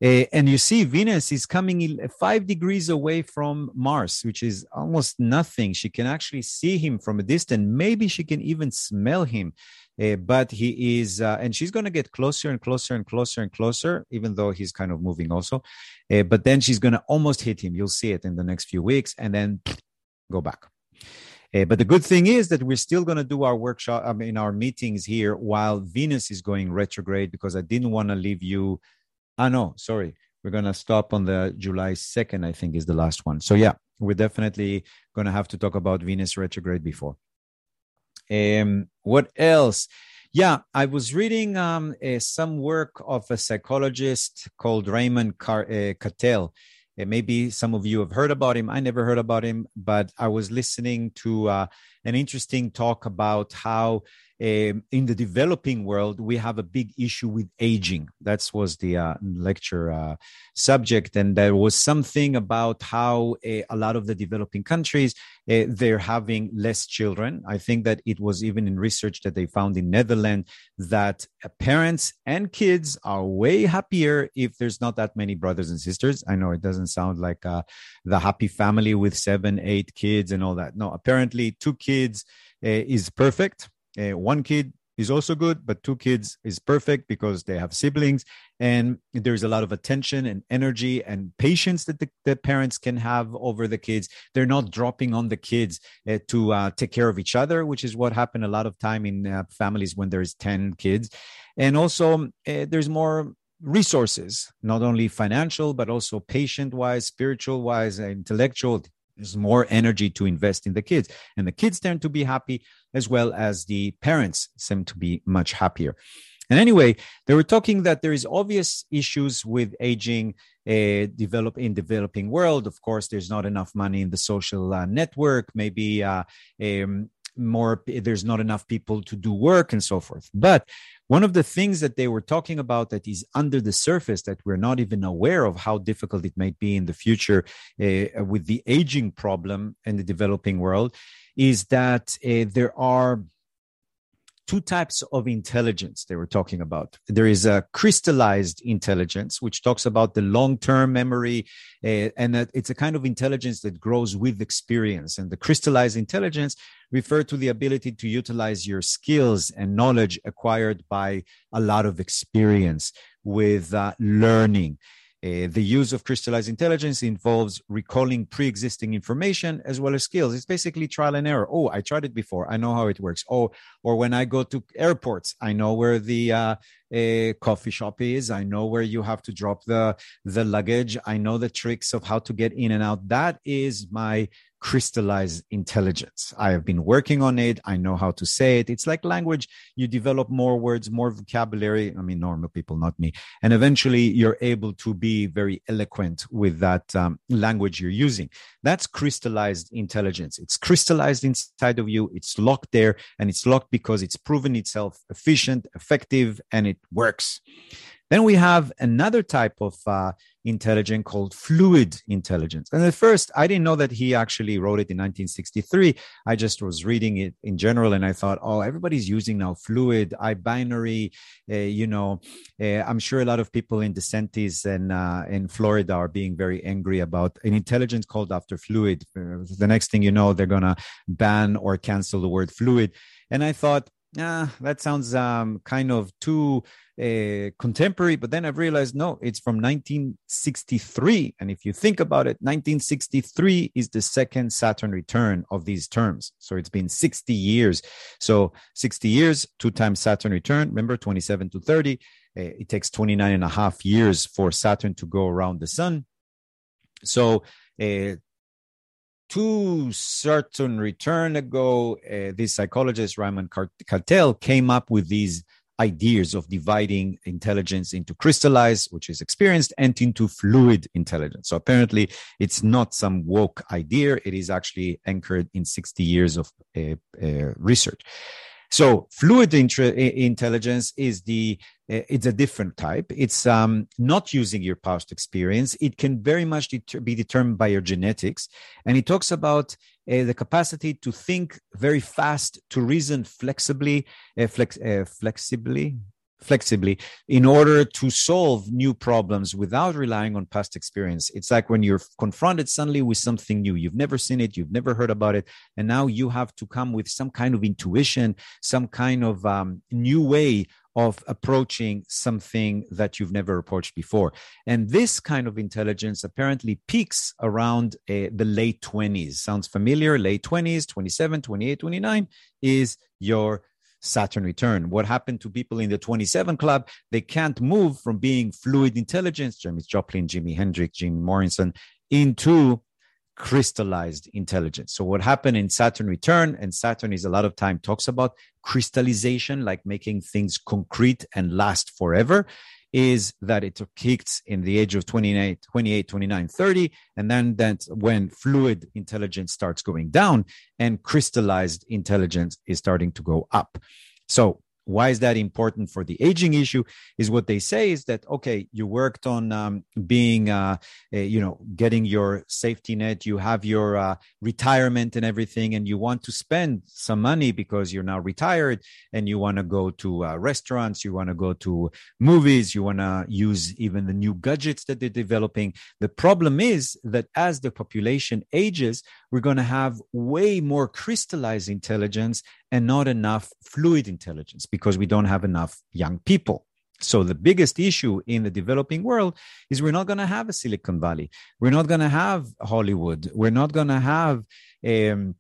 Uh, and you see, Venus is coming five degrees away from Mars, which is almost nothing. She can actually see him from a distance. Maybe she can even smell him. Uh, but he is, uh, and she's going to get closer and closer and closer and closer, even though he's kind of moving also. but then she's going to almost hit him. You'll see it in the next few weeks, and then go back. Uh, but the good thing is that we're still going to do our workshop, I mean, our meetings here while Venus is going retrograde because I didn't want to leave you. Ah, no, sorry. We're going to stop on the July 2nd, I think is the last one. So, yeah, we're definitely going to have to talk about Venus retrograde before. Um, what else? Yeah, I was reading um, uh, some work of a psychologist called Raymond Car- uh, Cattell maybe some of you have heard about him. I never heard about him, but I was listening to uh, an interesting talk about how um, in the developing world we have a big issue with aging. That was the uh, lecture uh, subject. And there was something about how a, a lot of the developing countries uh, they're having less children. I think that it was even in research that they found in netherlands that uh, parents and kids are way happier if there's not that many brothers and sisters. I know it doesn't sound like uh, the happy family with seven eight kids and all that. No apparently two kids uh, is perfect uh, one kid is also good, but two kids is perfect because they have siblings and there's a lot of attention and energy and patience that the, the parents can have over the kids. They're not dropping on the kids uh, to uh, take care of each other, which is what happened a lot of time in uh, families when there's 10 kids. And also uh, there's more resources, not only financial, but also patient wise, spiritual wise, intellectual there's more energy to invest in the kids and the kids tend to be happy as well as the parents seem to be much happier. And anyway they were talking that there is obvious issues with aging uh, develop in developing world. Of course there's not enough money in the social uh, network. Maybe uh, um, more there's not enough people to do work and so forth. But one of the things that they were talking about that is under the surface that we're not even aware of how difficult it might be in the future uh, with the aging problem in the developing world is that uh, there are two types of intelligence they were talking about. There is a crystallized intelligence, which talks about the long term memory, uh, and it's a kind of intelligence that grows with experience. And the crystallized intelligence refer to the ability to utilize your skills and knowledge acquired by a lot of experience with uh, learning. Uh, the use of crystallized intelligence involves recalling pre-existing information as well as skills. It's basically trial and error. Oh, I tried it before. I know how it works. Oh, or when I go to airports, I know where the uh, uh, coffee shop is. I know where you have to drop the the luggage. I know the tricks of how to get in and out. That is my crystallize intelligence. I have been working on it. I know how to say it. It's like language. You develop more words, more vocabulary. I mean, normal people, not me. And eventually you're able to be very eloquent with that um, language you're using. That's crystallized intelligence. It's crystallized inside of you. It's locked there and it's locked because it's proven itself efficient, effective, and it works. Then we have another type of uh, intelligence called fluid intelligence. And at first, I didn't know that he actually wrote it in 1963. I just was reading it in general and I thought, oh, everybody's using now fluid, I binary. Uh, you know, uh, I'm sure a lot of people in DeSantis and uh, in Florida are being very angry about an intelligence called after fluid. Uh, the next thing you know, they're to ban or cancel the word fluid. And I thought, ah, that sounds um, kind of too uh, contemporary. But then I've realized, no, it's from 1963. And if you think about it, 1963 is the second Saturn return of these terms. So it's been 60 years. So 60 years, two times Saturn return. Remember, 27 to 30. Uh, it takes 29 and a half years for Saturn to go around the sun. So, uh, to certain return ago, uh, this psychologist Raymond Cattell came up with these ideas of dividing intelligence into crystallized, which is experienced, and into fluid intelligence. So apparently, it's not some woke idea. It is actually anchored in 60 years of uh, uh, research. So fluid intra- intelligence is the it's a different type. It's um, not using your past experience. It can very much be determined by your genetics, and it talks about uh, the capacity to think very fast, to reason flexibly, uh, flex, uh, flexibly, flexibly in order to solve new problems without relying on past experience. It's like when you're confronted suddenly with something new. You've never seen it, you've never heard about it, and now you have to come with some kind of intuition, some kind of um, new way of approaching something that you've never approached before. And this kind of intelligence apparently peaks around uh, the late 20s. Sounds familiar? Late 20s, 27, 28, 29 is your Saturn return. What happened to people in the 27 club? They can't move from being fluid intelligence, Janis Joplin, Jimi Hendrix, Jim Morrison, into crystallized intelligence. So what happened in Saturn return, and Saturn is a lot of time talks about crystallization, like making things concrete and last forever is that it peaked in the age of 28, 28, 29, 30. And then that's when fluid intelligence starts going down and crystallized intelligence is starting to go up. So why is that important for the aging issue is what they say is that okay you worked on um, being uh, you know getting your safety net you have your uh, retirement and everything and you want to spend some money because you're now retired and you want to go to uh, restaurants you want to go to movies you want to use even the new gadgets that they're developing. The problem is that as the population ages we're going to have way more crystallized intelligence and not enough fluid intelligence because we don't have enough young people. So the biggest issue in the developing world is we're not going to have a Silicon Valley. We're not going to have Hollywood. We're not going to have um,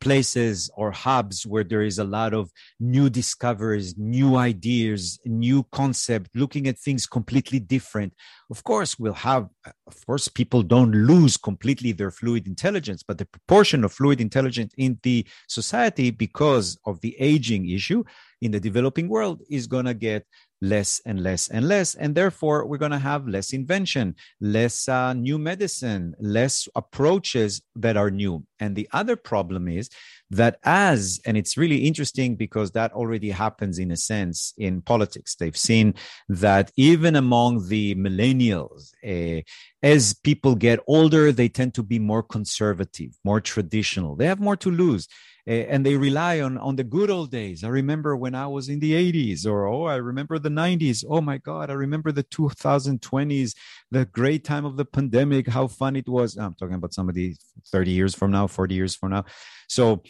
places or hubs where there is a lot of new discoveries, new ideas, new concept, looking at things completely different. Of course, we'll have, of course, people don't lose completely their fluid intelligence, but the proportion of fluid intelligence in the society because of the aging issue in the developing world is going to get less and less and less. And therefore, we're going to have less invention, less uh, new medicine, less approaches that are new. And the other problem is that as, and it's really interesting because that already happens in a sense in politics. They've seen that even among the millennials, uh, as people get older, they tend to be more conservative, more traditional. They have more to lose Eh, and they rely on on the good old days. I remember when I was in the 80s, or oh, I remember the 90s. Oh my God, I remember the 2020s, the great time of the pandemic, how fun it was. I'm talking about somebody 30 years from now, 40 years from now. So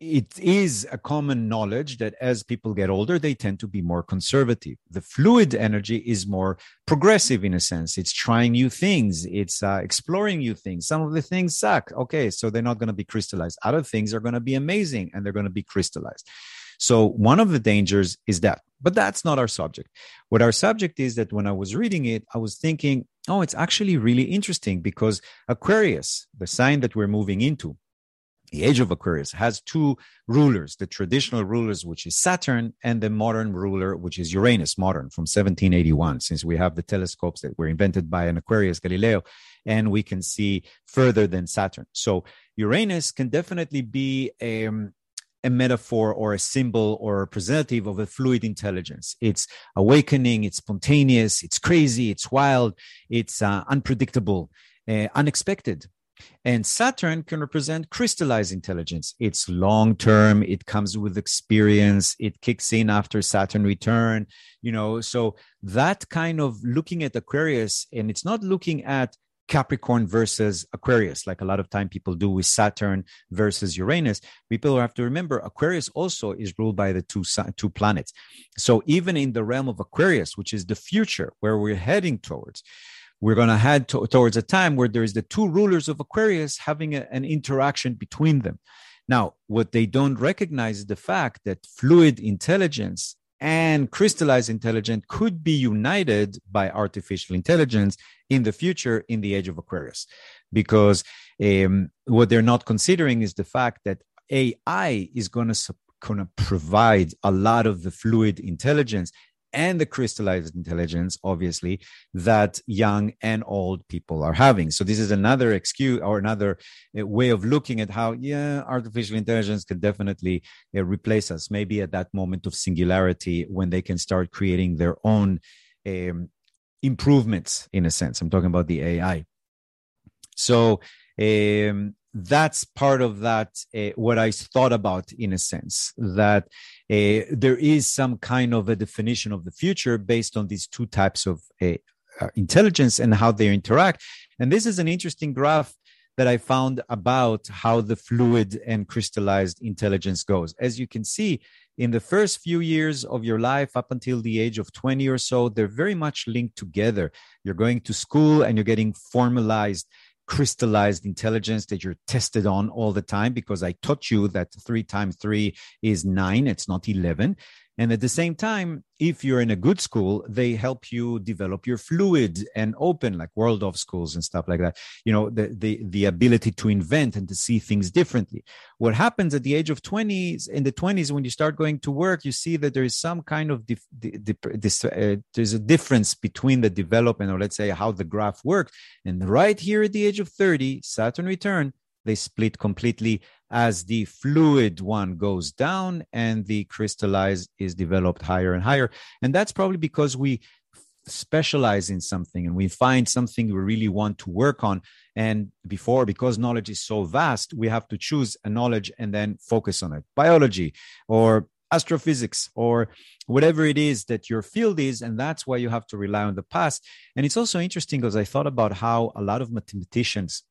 it is a common knowledge that as people get older, they tend to be more conservative. The fluid energy is more progressive in a sense. It's trying new things, it's uh, exploring new things. Some of the things suck. Okay, so they're not going to be crystallized. Other things are going to be amazing and they're going to be crystallized. So, one of the dangers is that. But that's not our subject. What our subject is that when I was reading it, I was thinking, oh, it's actually really interesting because Aquarius, the sign that we're moving into, the age of Aquarius has two rulers, the traditional rulers, which is Saturn, and the modern ruler, which is Uranus, modern from 1781, since we have the telescopes that were invented by an Aquarius Galileo, and we can see further than Saturn. So Uranus can definitely be um, a metaphor or a symbol or a representative of a fluid intelligence. It's awakening, it's spontaneous, it's crazy, it's wild, it's uh, unpredictable, uh, unexpected. And Saturn can represent crystallized intelligence. It's long term, it comes with experience, it kicks in after Saturn return, you know. So that kind of looking at Aquarius, and it's not looking at Capricorn versus Aquarius, like a lot of time people do with Saturn versus Uranus. People have to remember Aquarius also is ruled by the two two planets. So even in the realm of Aquarius, which is the future where we're heading towards, we're going to head to, towards a time where there is the two rulers of Aquarius having a, an interaction between them. Now, what they don't recognize is the fact that fluid intelligence and crystallized intelligence could be united by artificial intelligence in the future in the age of Aquarius. Because um, what they're not considering is the fact that AI is going to going to provide a lot of the fluid intelligence and the crystallized intelligence, obviously, that young and old people are having. So this is another excuse or another uh, way of looking at how, yeah, artificial intelligence can definitely uh, replace us. Maybe at that moment of singularity when they can start creating their own um, improvements, in a sense. I'm talking about the AI. So um, that's part of that uh, what i thought about in a sense that uh, there is some kind of a definition of the future based on these two types of uh, intelligence and how they interact. And this is an interesting graph that i found about how the fluid and crystallized intelligence goes. As you can see in the first few years of your life up until the age of 20 or so they're very much linked together. You're going to school and you're getting formalized crystallized intelligence that you're tested on all the time because I taught you that three times three is nine, it's not 11. And at the same time, if you're in a good school, they help you develop your fluid and open, like world of schools and stuff like that. You know, the, the, the ability to invent and to see things differently. What happens at the age of 20s, in the 20s, when you start going to work, you see that there is some kind of, dif- uh, there's a difference between the development or let's say how the graph works. And right here at the age of 30, Saturn return, they split completely as the fluid one goes down and the crystallized is developed higher and higher. And that's probably because we specialize in something and we find something we really want to work on. And before, because knowledge is so vast, we have to choose a knowledge and then focus on it. Biology or astrophysics or whatever it is that your field is and that's why you have to rely on the past and it's also interesting because i thought about how a lot of mathematicians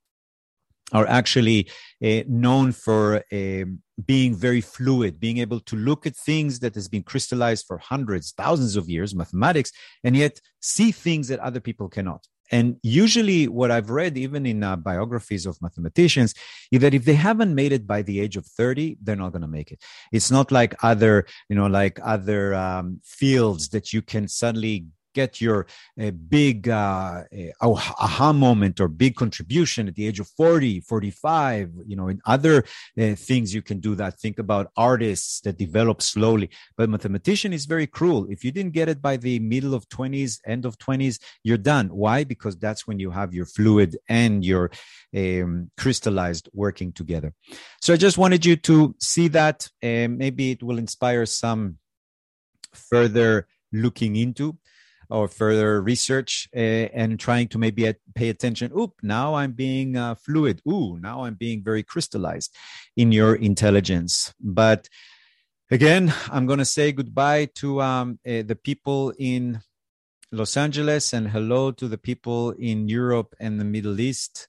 are actually uh, known for uh, being very fluid, being able to look at things that has been crystallized for hundreds, thousands of years, mathematics, and yet see things that other people cannot. And usually, what I've read, even in uh, biographies of mathematicians, is that if they haven't made it by the age of 30, they're not going to make it. It's not like other, you know, like other um, fields that you can suddenly get your uh, big uh, uh, aha moment or big contribution at the age of 40 45 you know in other uh, things you can do that. Think about artists that develop slowly. But mathematician is very cruel. If you didn't get it by the middle of 20s end of 20s you're done. Why? Because that's when you have your fluid and your um, crystallized working together. So i just wanted you to see that and maybe it will inspire some further looking into or further research uh, and trying to maybe at, pay attention. Oop, now I'm being uh, fluid. Ooh, now I'm being very crystallized in your intelligence. But again, I'm going to say goodbye to um, uh, the people in Los Angeles and hello to the people in Europe and the Middle East,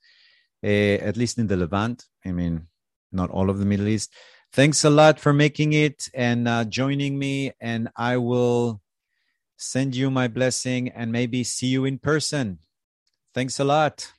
at least in the Levant. I mean, not all of the Middle East. Thanks a lot for making it and uh, joining me. And I will send you my blessing and maybe see you in person. Thanks a lot.